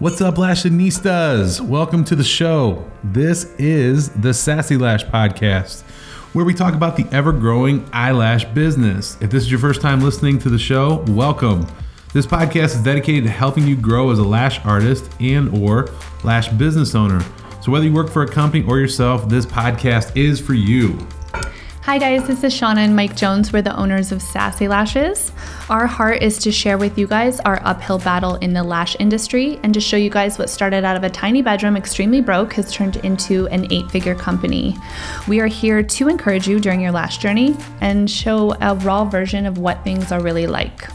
What's up, Lashinistas? Welcome to the show. This is the Sassy Lash Podcast, where we talk about the ever growing eyelash business. If this is your first time listening to the show, welcome. This podcast is dedicated to helping you grow as a lash artist and or lash business owner. So whether you work for a company or yourself, this podcast is for you. Hi, guys, this is Shauna and Mike Jones. We're the owners of Sassy Lashes. Our heart is to share with you guys our uphill battle in the lash industry and to show you guys what started out of a tiny bedroom, extremely broke, has turned into an eight figure company. We are here to encourage you during your lash journey and show a raw version of what things are really like.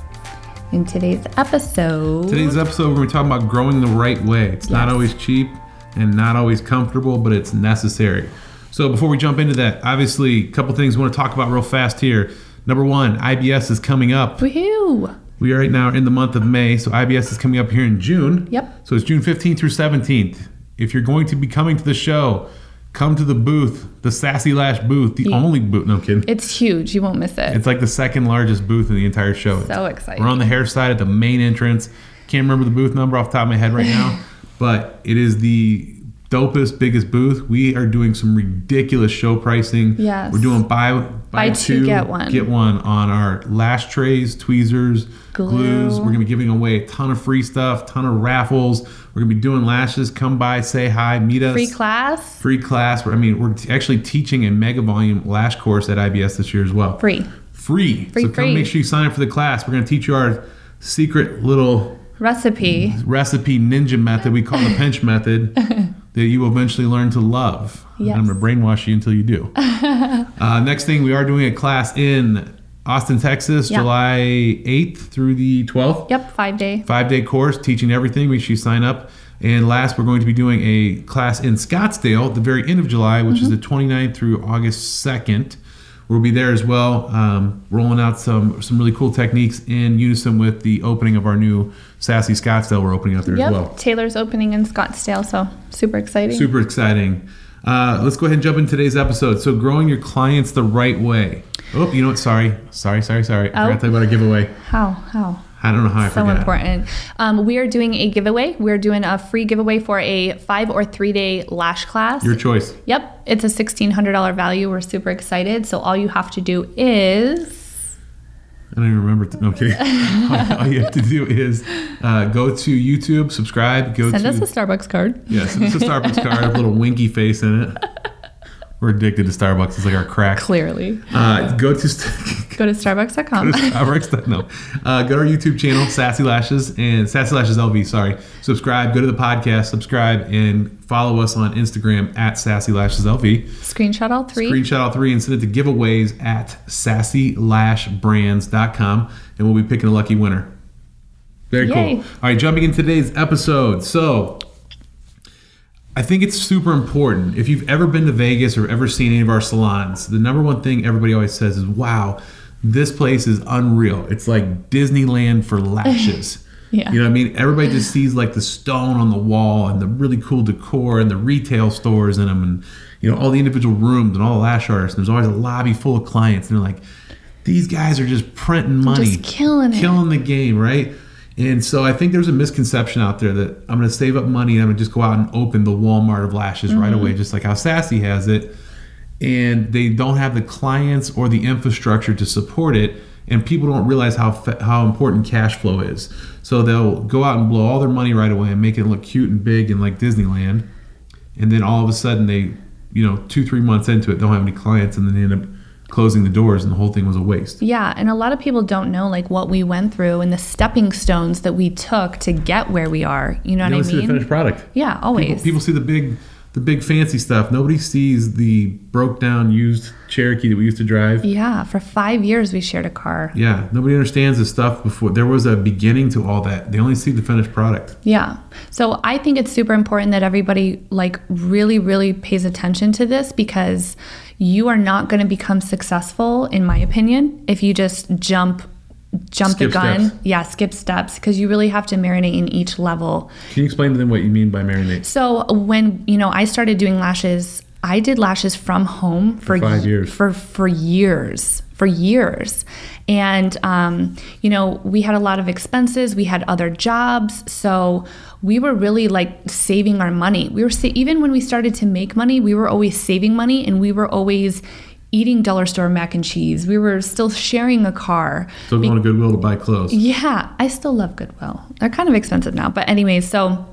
In today's episode, Today's episode, we're going to be talking about growing the right way. It's not always cheap and not always comfortable, but it's necessary. So before we jump into that, obviously, a couple things we want to talk about real fast here. Number one, IBS is coming up. woohoo! We are right now in the month of May, so IBS is coming up here in June. Yep. So it's June 15th through 17th. If you're going to be coming to the show, come to the booth, the Sassy Lash booth, the Yeah. only booth. No I'm kidding. It's huge. You won't miss it. It's like the second largest booth in the entire show. So exciting. We're on the hair side at the main entrance. Can't remember the booth number off the top of my head right now, but it is the dopest, biggest booth. We are doing some ridiculous show pricing. Yes. We're doing buy buy, Buy two, get one. Get one on our lash trays, tweezers, Glue. glues. We're gonna be giving away a ton of free stuff, ton of raffles. We're gonna be doing lashes. Come by, say hi, meet us Free class, free class. I mean, we're actually teaching a mega volume lash course at IBS this year as well. free Free. Free, so come free. make sure you sign up for the class. We're going to teach you our secret little recipe. recipe ninja method we call the pinch method that you will eventually learn to love. Yes. I'm going to brainwash you until you do. uh, next thing, we are doing a class in Austin, Texas, Yeah. July 8th through the 12th Yep, five day. five day course teaching everything. Make sure you sign up. And last, we're going to be doing a class in Scottsdale at the very end of July, which is the 29th through August 2nd. We'll be there as well, um, rolling out some some really cool techniques in unison with the opening of our new Sassy Scottsdale. We're opening up there Yep. as well. Taylor's opening in Scottsdale, so super exciting. Super exciting. Uh, let's go ahead and jump into today's episode. So, growing your clients the right way. Oh, you know what? Sorry, sorry, sorry, sorry. I forgot Oh. to tell you about a giveaway. How? How? I don't know how I So forgot. important. Um, we are doing a giveaway. We're doing a free giveaway for a five or three day lash class. Your choice. yep, it's a sixteen hundred dollar value. We're super excited. So all you have to do is I don't even remember. T- no, I'm kidding. all, you have to do is uh, go to YouTube, subscribe, go send to us a Starbucks card. yes, it's a Starbucks card, a little winky face in it. We're addicted to Starbucks. It's like our crack. Clearly, Uh, go to st- go to starbucks.com. Starbucks. No, uh, go to our YouTube channel, Sassy Lashes and Sassy Lashes LV. Sorry, subscribe. Go to the podcast, subscribe, and follow us on Instagram at Sassy Lashes LV. Screenshot all three. Screenshot all three and send it to giveaways at sassylashbrands.com and we'll be picking a lucky winner. Very Yay. cool. All right, jumping into today's episode. So, I think it's super important. If you've ever been to Vegas or ever seen any of our salons, the number one thing everybody always says is, wow, this place is unreal. It's like Disneyland for lashes. Yeah. You know what I mean? Everybody just sees like the stone on the wall and the really cool decor and the retail stores in them and, you know, all the individual rooms and all the lash artists. And there's always a lobby full of clients. And they're like, these guys are just printing money. Just killing it. Killing the game, right? And so I think there's a misconception out there that I'm going to save up money and I'm going to just go out and open the Walmart of lashes right Mm-hmm. away, just like how Sassy has it. And they don't have the clients or the infrastructure to support it. And people don't realize how how important cash flow is. So they'll go out and blow all their money right away and make it look cute and big and like Disneyland. And then all of a sudden they, you know, two three months into it, don't have any clients, and then they end up closing the doors, and the whole thing was a waste. Yeah, and a lot of people don't know like what we went through and the stepping stones that we took to get where we are. You know You what I see the mean? finished product. Yeah, always. People, people see the big, the big fancy stuff. Nobody sees the broke down used Cherokee that we used to drive. yeah, for five years we shared a car. Yeah, nobody understands the stuff before there was a beginning to all that. They only see the finished product. Yeah. So I think it's super important that everybody like really, really pays attention to this because you are not going to become successful, in my opinion, if you just jump jump Skip the gun. steps. Yeah, skip steps because you really have to marinate in each level. Can you explain to them what you mean by marinate? So when you know I started doing lashes, I did lashes from home for, five years. For for years, for years, and um, you know we had a lot of expenses. We had other jobs, so we were really like saving our money. We were sa- even when we started to make money, we were always saving money and we were always eating dollar store mac and cheese. We were still sharing a car. Still going to Goodwill to buy clothes. Yeah, I still love Goodwill. They're kind of expensive now, but anyways, so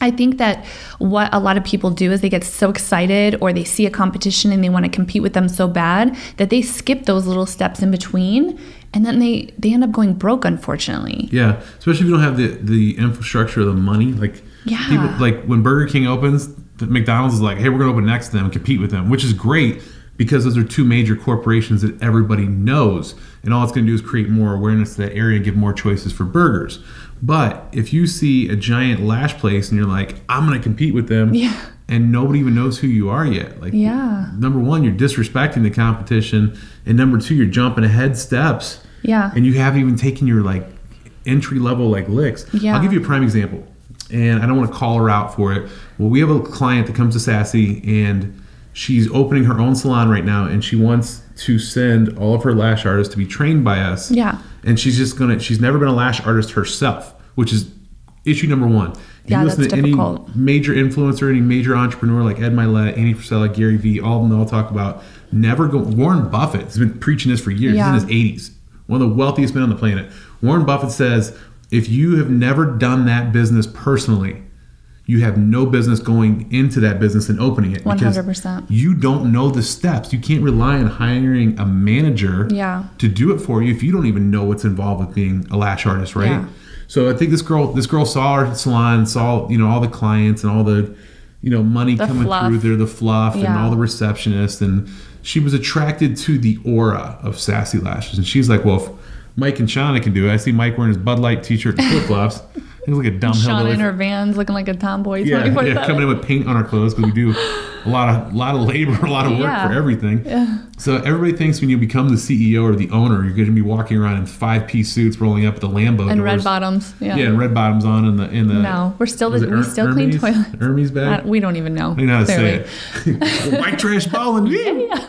I think that what a lot of people do is they get so excited or they see a competition and they want to compete with them so bad that they skip those little steps in between and then they they end up going broke unfortunately. Yeah, especially if you don't have the the infrastructure or the money. Like Yeah. people like when Burger King opens, McDonald's is like, hey, we're gonna open next to them and compete with them, which is great because those are two major corporations that everybody knows, and all it's gonna do is create more awareness to that area and give more choices for burgers. But if you see a giant lash place and you're like, I'm gonna compete with them, Yeah. and nobody even knows who you are yet, like Yeah. number one, you're disrespecting the competition, and number two, you're jumping ahead steps Yeah. and you haven't even taken your like entry level like licks. Yeah. I'll give you a prime example, and I don't want to call her out for it. Well, we have a client that comes to Sassy, and she's opening her own salon right now, and she wants to send all of her lash artists to be trained by us. Yeah. And she's just gonna. She's never been a lash artist herself, which is issue number one. If Yeah, you listen that's to any major influencer, any major entrepreneur like Ed Mylett, Andy Frisella, Gary Vee, all of them all talk about never go. Warren Buffett has been preaching this for years. Yeah. He's in his 80s, one of the wealthiest men on the planet. Warren Buffett says, if you have never done that business personally, you have no business going into that business and opening it because 100%. you don't know the steps. You can't rely on hiring a manager Yeah. to do it for you if you don't even know what's involved with being a lash artist, right? Yeah. So I think this girl, this girl saw our salon, saw you know all the clients and all the, you know, money The coming fluff. through there, the fluff and all the receptionists, and she was attracted to the aura of sassy lashes, and she's like, well, if Mike and Shauna can do it. I see Mike wearing his Bud Light T-shirt and flip flops. He looks like a dumb hillbilly. in her vans looking like a tomboy. Yeah, 24/7. yeah, coming in with paint on our clothes because we do a lot of lot of labor, a lot of work Yeah. for everything. Yeah. So everybody thinks when you become the CEO or the owner, you're going to be walking around in five piece suits, rolling up the Lambo and doors. red bottoms. Yeah. Yeah, and red bottoms on in the in the. No, we're still the- we still clean toilets. Hermes bag. we don't even know. Don't know how to say it. White trash balling.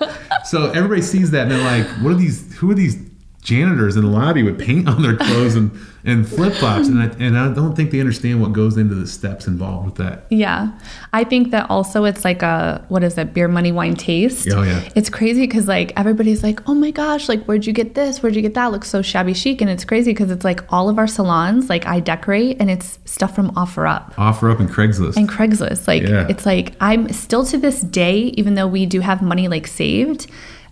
So everybody sees that and they're like, "What are these? Who are these janitors in the lobby with paint on their clothes and, and flip flops?" And I, and I don't think they understand what goes into the steps involved with that. Yeah. I think that also it's like a, what is it, beer, money, wine, taste. Oh, yeah. It's crazy because like everybody's like, oh my gosh, like where'd you get this? Where'd you get that? Looks so shabby chic. And it's crazy because it's like all of our salons, like I decorate and it's stuff from OfferUp. Offer up and Craigslist. and Craigslist. Like Yeah. it's like I'm still to this day, even though we do have money like saved,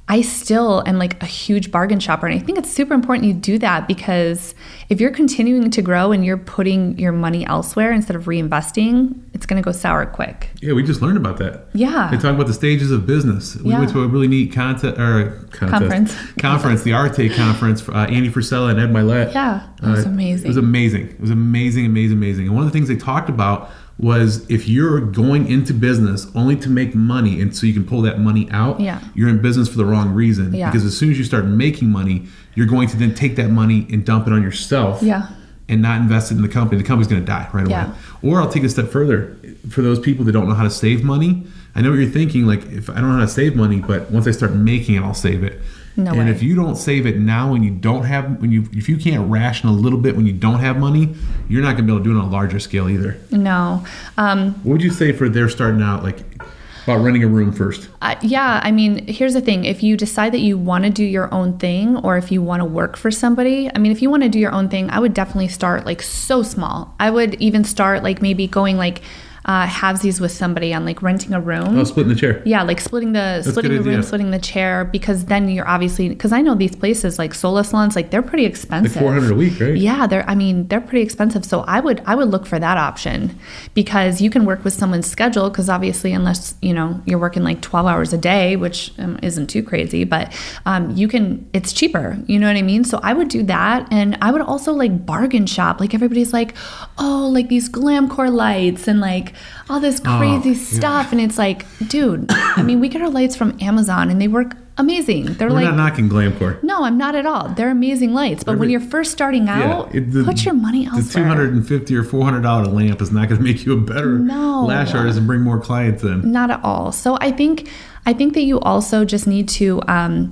I still am like a huge bargain shopper. And I think it's super important you do that because if you're continuing to grow and you're putting your money elsewhere instead of reinvesting, it's gonna go sour quick. Yeah, we just learned about that. Yeah. They talk about the stages of business. We Yeah. went to a really neat contest or contest, Conference. conference, the Arte conference. Uh, Andy Frisella and Ed Mylett. Yeah, it was Uh, amazing. It was amazing. It was amazing, amazing, amazing. And one of the things they talked about was if you're going into business only to make money and so you can pull that money out, Yeah. you're in business for the wrong reason. Yeah. Because as soon as you start making money, you're going to then take that money and dump it on yourself Yeah. and not invest it in the company, the company's going to die right away. Or I'll take it a step further. For those people that don't know how to save money, I know what you're thinking. Like, if I don't know how to save money, but once I start making it, I'll save it. No and way. if you don't save it now, and you don't have, when you, if you can't ration a little bit when you don't have money, you're not going to be able to do it on a larger scale either. No. Um, What would you say for they're starting out, like about renting a room first? Uh, yeah, I mean, here's the thing. If you decide that you want to do your own thing or if you want to work for somebody, I mean, if you want to do your own thing, I would definitely start like so small. I would even start like maybe going like uh, halvesies with somebody on like renting a room. Oh, splitting the chair. Yeah, like splitting the splitting good the room, splitting the chair, because then you're obviously because I know these places like Sola salons, like they're pretty Like expensive. 400 a week, right? Yeah, they're I mean, they're pretty expensive. So I would I would look for that option because you can work with someone's schedule because obviously unless, you know, you're working like 12 hours a day, which um, isn't too crazy, but um, you can it's cheaper, you know what I mean? So I would do that and I would also like bargain shop. Like everybody's like, "Oh, like these Glamcor lights and like all this crazy yeah. stuff." And it's like, dude, I mean, we get our lights from Amazon and they work amazing. They're We're like not knocking Glamcor. no, I'm not at all. They're amazing lights, but when you're first starting out, it- the- put your money The elsewhere. and fifty or four hundred dollar lamp is not going to make you a better No. lash artist and bring more clients in. Not at all. So I think I think that you also just need to um,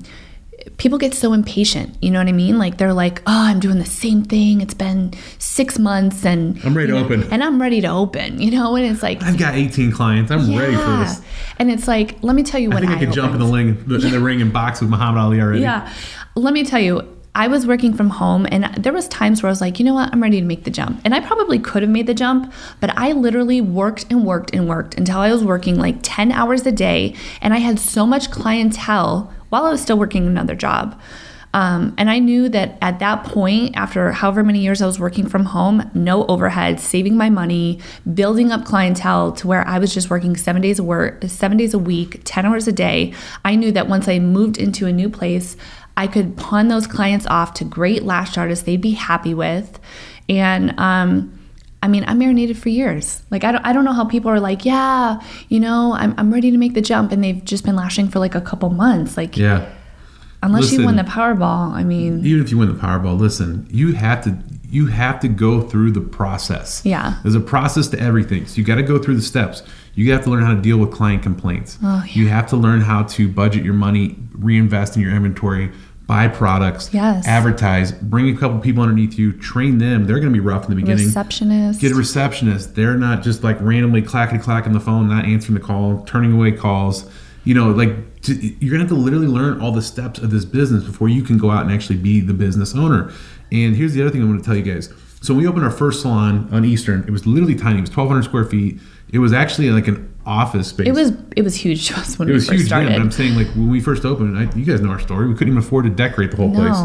people get so impatient. You know what I mean? Like they're like, "Oh, I'm doing the same thing. It's been six months, and I'm ready to know, open." and I'm ready to open." You know, and it's like, I've got 18 clients. I'm ready for this. And it's like, let me tell you what I think I, I could jump in the ring, in the ring and box with Muhammad Ali already. Yeah. Let me tell you, I was working from home and there was times where I was like, you know what, I'm ready to make the jump. And I probably could have made the jump, but I literally worked and worked and worked until I was working like 10 hours a day and I had so much clientele while I was still working another job. Um, and I knew that at that point, after however many years I was working from home, no overhead, saving my money, building up clientele to where I was just working seven days a work, seven days a week, ten hours a day. I knew that once I moved into a new place, I could pawn those clients off to great lash artists they'd be happy with, and um, I mean, I'm marinated for years. Like, I don't, I don't know how people are like, yeah, you know, I'm, I'm ready to make the jump, and they've just been lashing for like a couple months. Like, Yeah. unless you win the Powerball, I mean, Even if you win the Powerball, listen, you have to you have to go through the process. Yeah. There's a process to everything. So you got to go through the steps. You have to learn how to deal with client complaints. Oh, yeah. You have to learn how to budget your money, reinvest in your inventory, buy products, Yes. advertise, bring a couple people underneath you, train them. They're going to be rough in the beginning. receptionist. Get a receptionist. They're not just like randomly clackety clack on the phone, not answering the call, turning away calls. You know, like t- you're gonna have to literally learn all the steps of this business before you can go out and actually be the business owner. And here's the other thing I want to tell you guys. So when we opened our first salon on Eastern, it was literally tiny. It was 1,200 square feet. It was actually like an office space. it was it was huge to us when It we was first huge started. but I'm saying like when we first opened, I, you guys know our story. We couldn't even afford to decorate the whole place.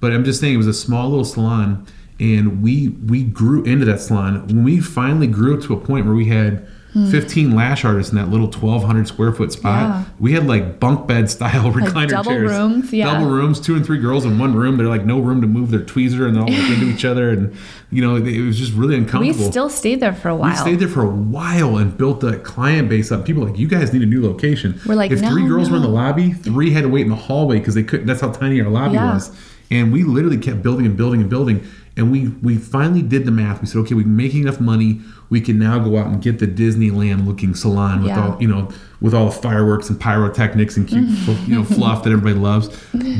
But I'm just saying it was a small little salon, and we we grew into that salon. When we finally grew to a point where we had 15 lash artists in that little 1,200 square foot spot. Yeah. we had like bunk bed style recliner double chairs, rooms, yeah. double rooms, two and three girls in one room. They're like no room to move their tweezer, and they're all like into each other, and you know it was just really uncomfortable. we still stayed there for a while. We stayed there for a while and built the client base up. People like, you guys need a new location. We're like, if three "No, girls were in the lobby, three had to wait in the hallway because they couldn't. That's how tiny our lobby Yeah. was. And we literally kept building and building and building. And we we finally did the math. We said, okay, we're making enough money. We can now go out and get the Disneyland looking salon with Yeah. all you know with all the fireworks and pyrotechnics and cute you know fluff that everybody loves.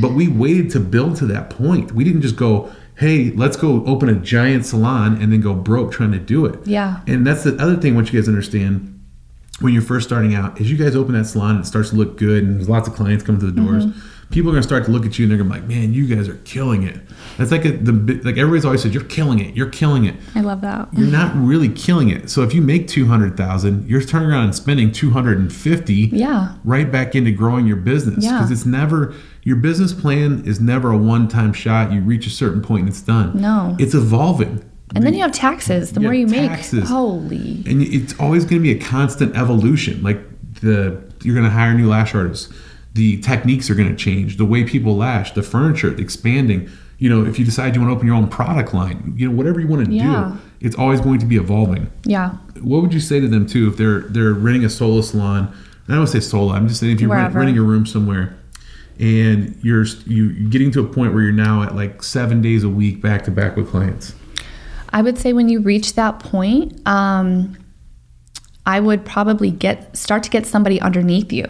But we waited to build to that point. We didn't just go. Hey, let's go open a giant salon and then go broke trying to do it. Yeah. And that's the other thing, once you guys understand, when you're first starting out, is you guys open that salon and it starts to look good and there's lots of clients coming to the doors. Mm-hmm. People are gonna start to look at you and they're gonna be like, "Man, you guys are killing it." That's like a, the like everybody's always said, "You're killing it. You're killing it." I love that. You're not really killing it. So if you make two hundred thousand, you're turning around and spending two hundred and fifty. Yeah. Right back into growing your business Yeah. because it's never your business plan is never a one-time shot. You reach a certain point and it's done. No. it's evolving. And then you have taxes. The You more you make, holy. and it's always going to be a constant evolution like the you're going to hire new lash artists the techniques are going to change the way people lash the furniture expanding. You know if you decide you want to open your own product line you know whatever you want to Yeah. do it's always going to be evolving. Yeah. what would you say to them too if they're they're renting a solo salon? And i don't say solo i'm just saying if you're rent, renting a room somewhere and you're you- you're getting to a point where you're now at like seven days a week back to back with clients. I would say when you reach that point, um, I would probably get start to get somebody underneath you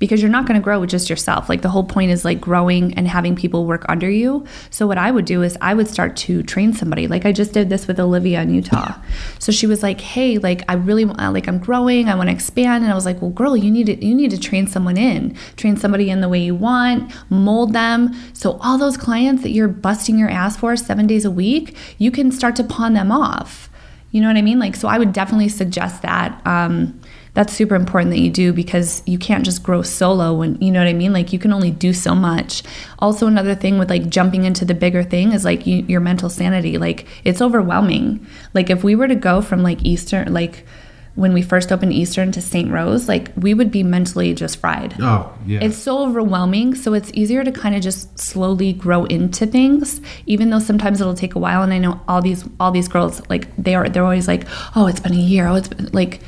because you're not going to grow with just yourself. Like the whole point is like growing and having people work under you. So what I would do is I would start to train somebody. Like I just did this with Olivia in Utah. So she was like, "Hey, like I really want like I'm growing. I want to expand." And I was like, "Well, girl, you need to you need to train someone in. Train somebody in the way you want, mold them. So all those clients that you're busting your ass for 7 days a week, you can start to pawn them off." You know what I mean? Like, so I would definitely suggest that. Um, that's super important that you do because you can't just grow solo when you know what I mean. Like, you can only do so much. Also, another thing with like jumping into the bigger thing is like you, your mental sanity. Like, it's overwhelming. Like, if we were to go from like Eastern, like when we first opened Eastern to St. Rose, like we would be mentally just fried. oh yeah It's so overwhelming. So it's easier to kind of just slowly grow into things, even though sometimes it'll take a while. And I know all these all these girls like they are they're always like, oh, it's been a year. Oh, it's been like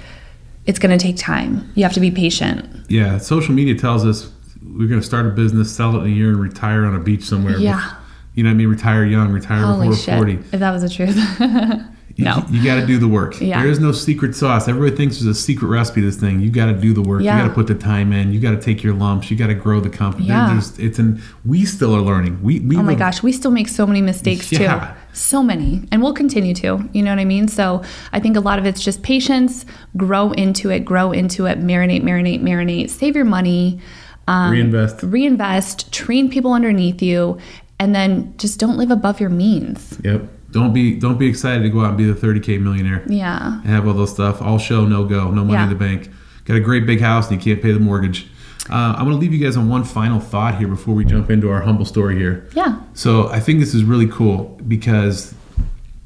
it's gonna take time. You have to be patient. Yeah, social media tells us we're going to start a business, sell it in a year, and retire on a beach somewhere. Yeah. You know what I mean? Retire young, retire Holy before shit! 40. If that was the truth. No. You, got to do the work. Yeah. There is no secret sauce. Everybody thinks there's a secret recipe to this thing. You got to do the work. Yeah. You got to put the time in. You got to take your lumps. You got to grow the company. Yeah. There's, it's an, we still are learning. We, we Oh my were- gosh, we still make so many mistakes Yeah. too. So many. And we'll continue to. You know what I mean? So I think a lot of it's just patience, grow into it, grow into it, marinate, marinate, marinate, save your money, um, Reinvest. reinvest, train people underneath you, and then just don't live above your means. Yep. Don't be don't be excited to go out and be the 30k millionaire. Yeah. and have all those stuff. All show, no go, no money Yeah. in the bank. Got a great big house and you can't pay the mortgage. Uh, I'm going to leave you guys on one final thought here before we jump into our humble story here. Yeah. So I think this is really cool because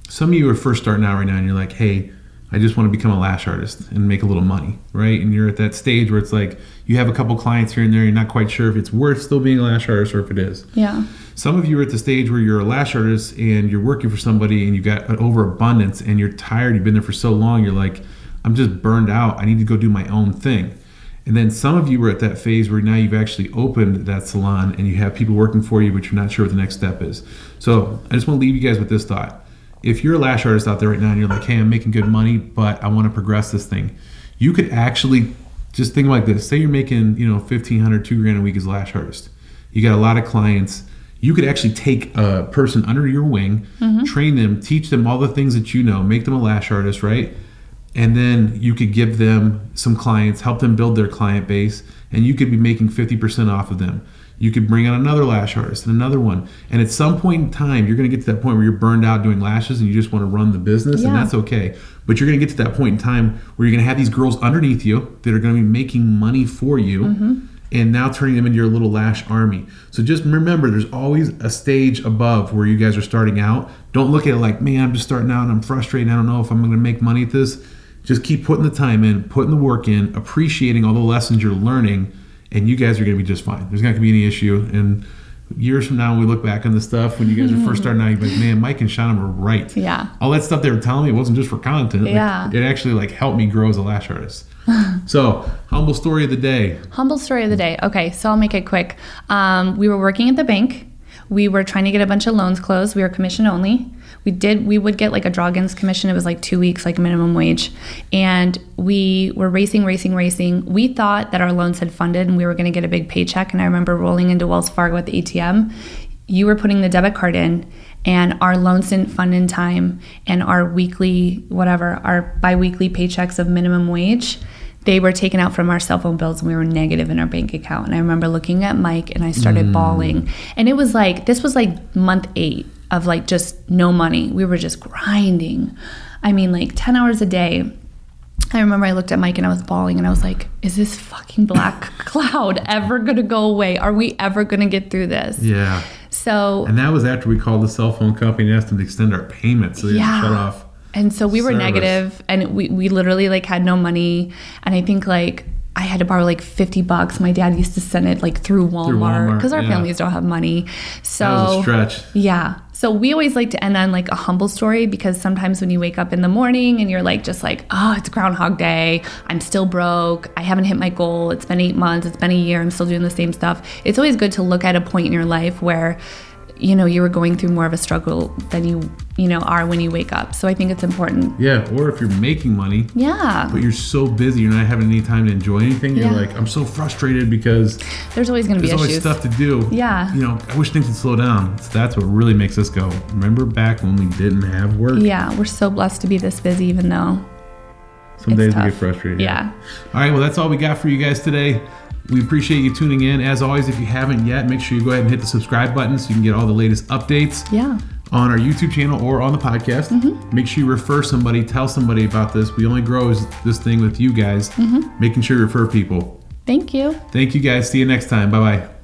some of you are first starting out right now and you're like, hey, I just want to become a lash artist and make a little money, right? And you're at that stage where it's like you have a couple clients here and there, you're not quite sure if it's worth still being a lash artist or if it is. Yeah. Some of you are at the stage where you're a lash artist and you're working for somebody and you've got an overabundance and you're tired, you've been there for so long, you're like, I'm just burned out. I need to go do my own thing. And then some of you are at that phase where now you've actually opened that salon and you have people working for you, but you're not sure what the next step is. So I just want to leave you guys with this thought. If you're a lash artist out there right now and you're like, hey, I'm making good money, but I want to progress this thing, you could actually just think like this. Say you're making, you know, 1500, two grand a week as a lash artist. You got a lot of clients you could actually take a person under your wing, mm-hmm. train them, teach them all the things that you know, make them a lash artist, right? And then you could give them some clients, help them build their client base, and you could be making 50% off of them. You could bring on another lash artist and another one. And at some point in time, you're going to get to that point where you're burned out doing lashes and you just want to run the business, and that's okay. But you're going to get to that point in time where you're going to have these girls underneath you that are going to be making money for you mm-hmm. and now turning them into your little lash army. So just remember, there's always a stage above where you guys are starting out. Don't look at it like, man, I'm just starting out and I'm frustrated. I don't know if I'm going to make money at this. Just keep putting the time in, putting the work in, appreciating all the lessons you're learning, and you guys are going to be just fine. There's not going to be any issue. And years from now, when we look back on this stuff, when you guys are first starting out, you're like, man, Mike and Shauna were right. Yeah. All that stuff they were telling me, it wasn't just for content. Like, Yeah. it actually like helped me grow as a lash artist. so, humble story of the day. Humble story of the day. Okay, so I'll make it quick. Um, we were working at the bank. We were trying to get a bunch of loans closed. We were commission only. We did. We would get like a draw against commission. It was like two weeks, like minimum wage, and we were racing, racing, racing. We thought that our loans had funded and we were going to get a big paycheck. And I remember rolling into Wells Fargo at the ATM. You were putting the debit card in, and our loans didn't fund in time, and our weekly, whatever, our biweekly paychecks of minimum wage they were taken out from our cell phone bills and we were negative in our bank account. And I remember looking at Mike and I started mm. bawling. And it was like, this was like month eight of like just no money. We were just grinding. I mean, like 10 hours a day. I remember I looked at Mike and I was bawling and I was like, is this fucking black cloud ever gonna go away? Are we ever gonna get through this? Yeah. So, And that was after we called the cell phone company and asked them to extend our payment so they Yeah. shut off. And so we were Service. negative and we, we literally like had no money. And I think like I had to borrow like 50 bucks. My dad used to send it like through Walmart because our yeah. families don't have money. So That was a stretch. yeah. So we always like to end on like a humble story because sometimes when you wake up in the morning and you're like just like, oh, it's Groundhog Day. I'm still broke. I haven't hit my goal. It's been eight months. It's been a year. I'm still doing the same stuff. It's always good to look at a point in your life where you know you were going through more of a struggle than you you know are when you wake up. So I think it's important. Yeah. Or if you're making money, Yeah. but you're so busy, you're not having any time to enjoy anything. yeah. You're like, I'm so frustrated because There's always going to be there's always issues. stuff to do. Yeah. You know, I wish things would slow down. So that's what really makes us go. Remember back when we didn't have work? Yeah, we're so blessed to be this busy, even though. Some days we get frustrated. Yeah. All right. Well, that's all we got for you guys today. We appreciate you tuning in. As always, if you haven't yet, make sure you go ahead and hit the subscribe button so you can get all the latest updates. Yeah. on our YouTube channel or on the podcast. Mm-hmm. Make sure you refer somebody, tell somebody about this. We only grow as this thing with you guys, Mm-hmm. making sure you refer people. Thank you. Thank you guys. See you next time. Bye bye.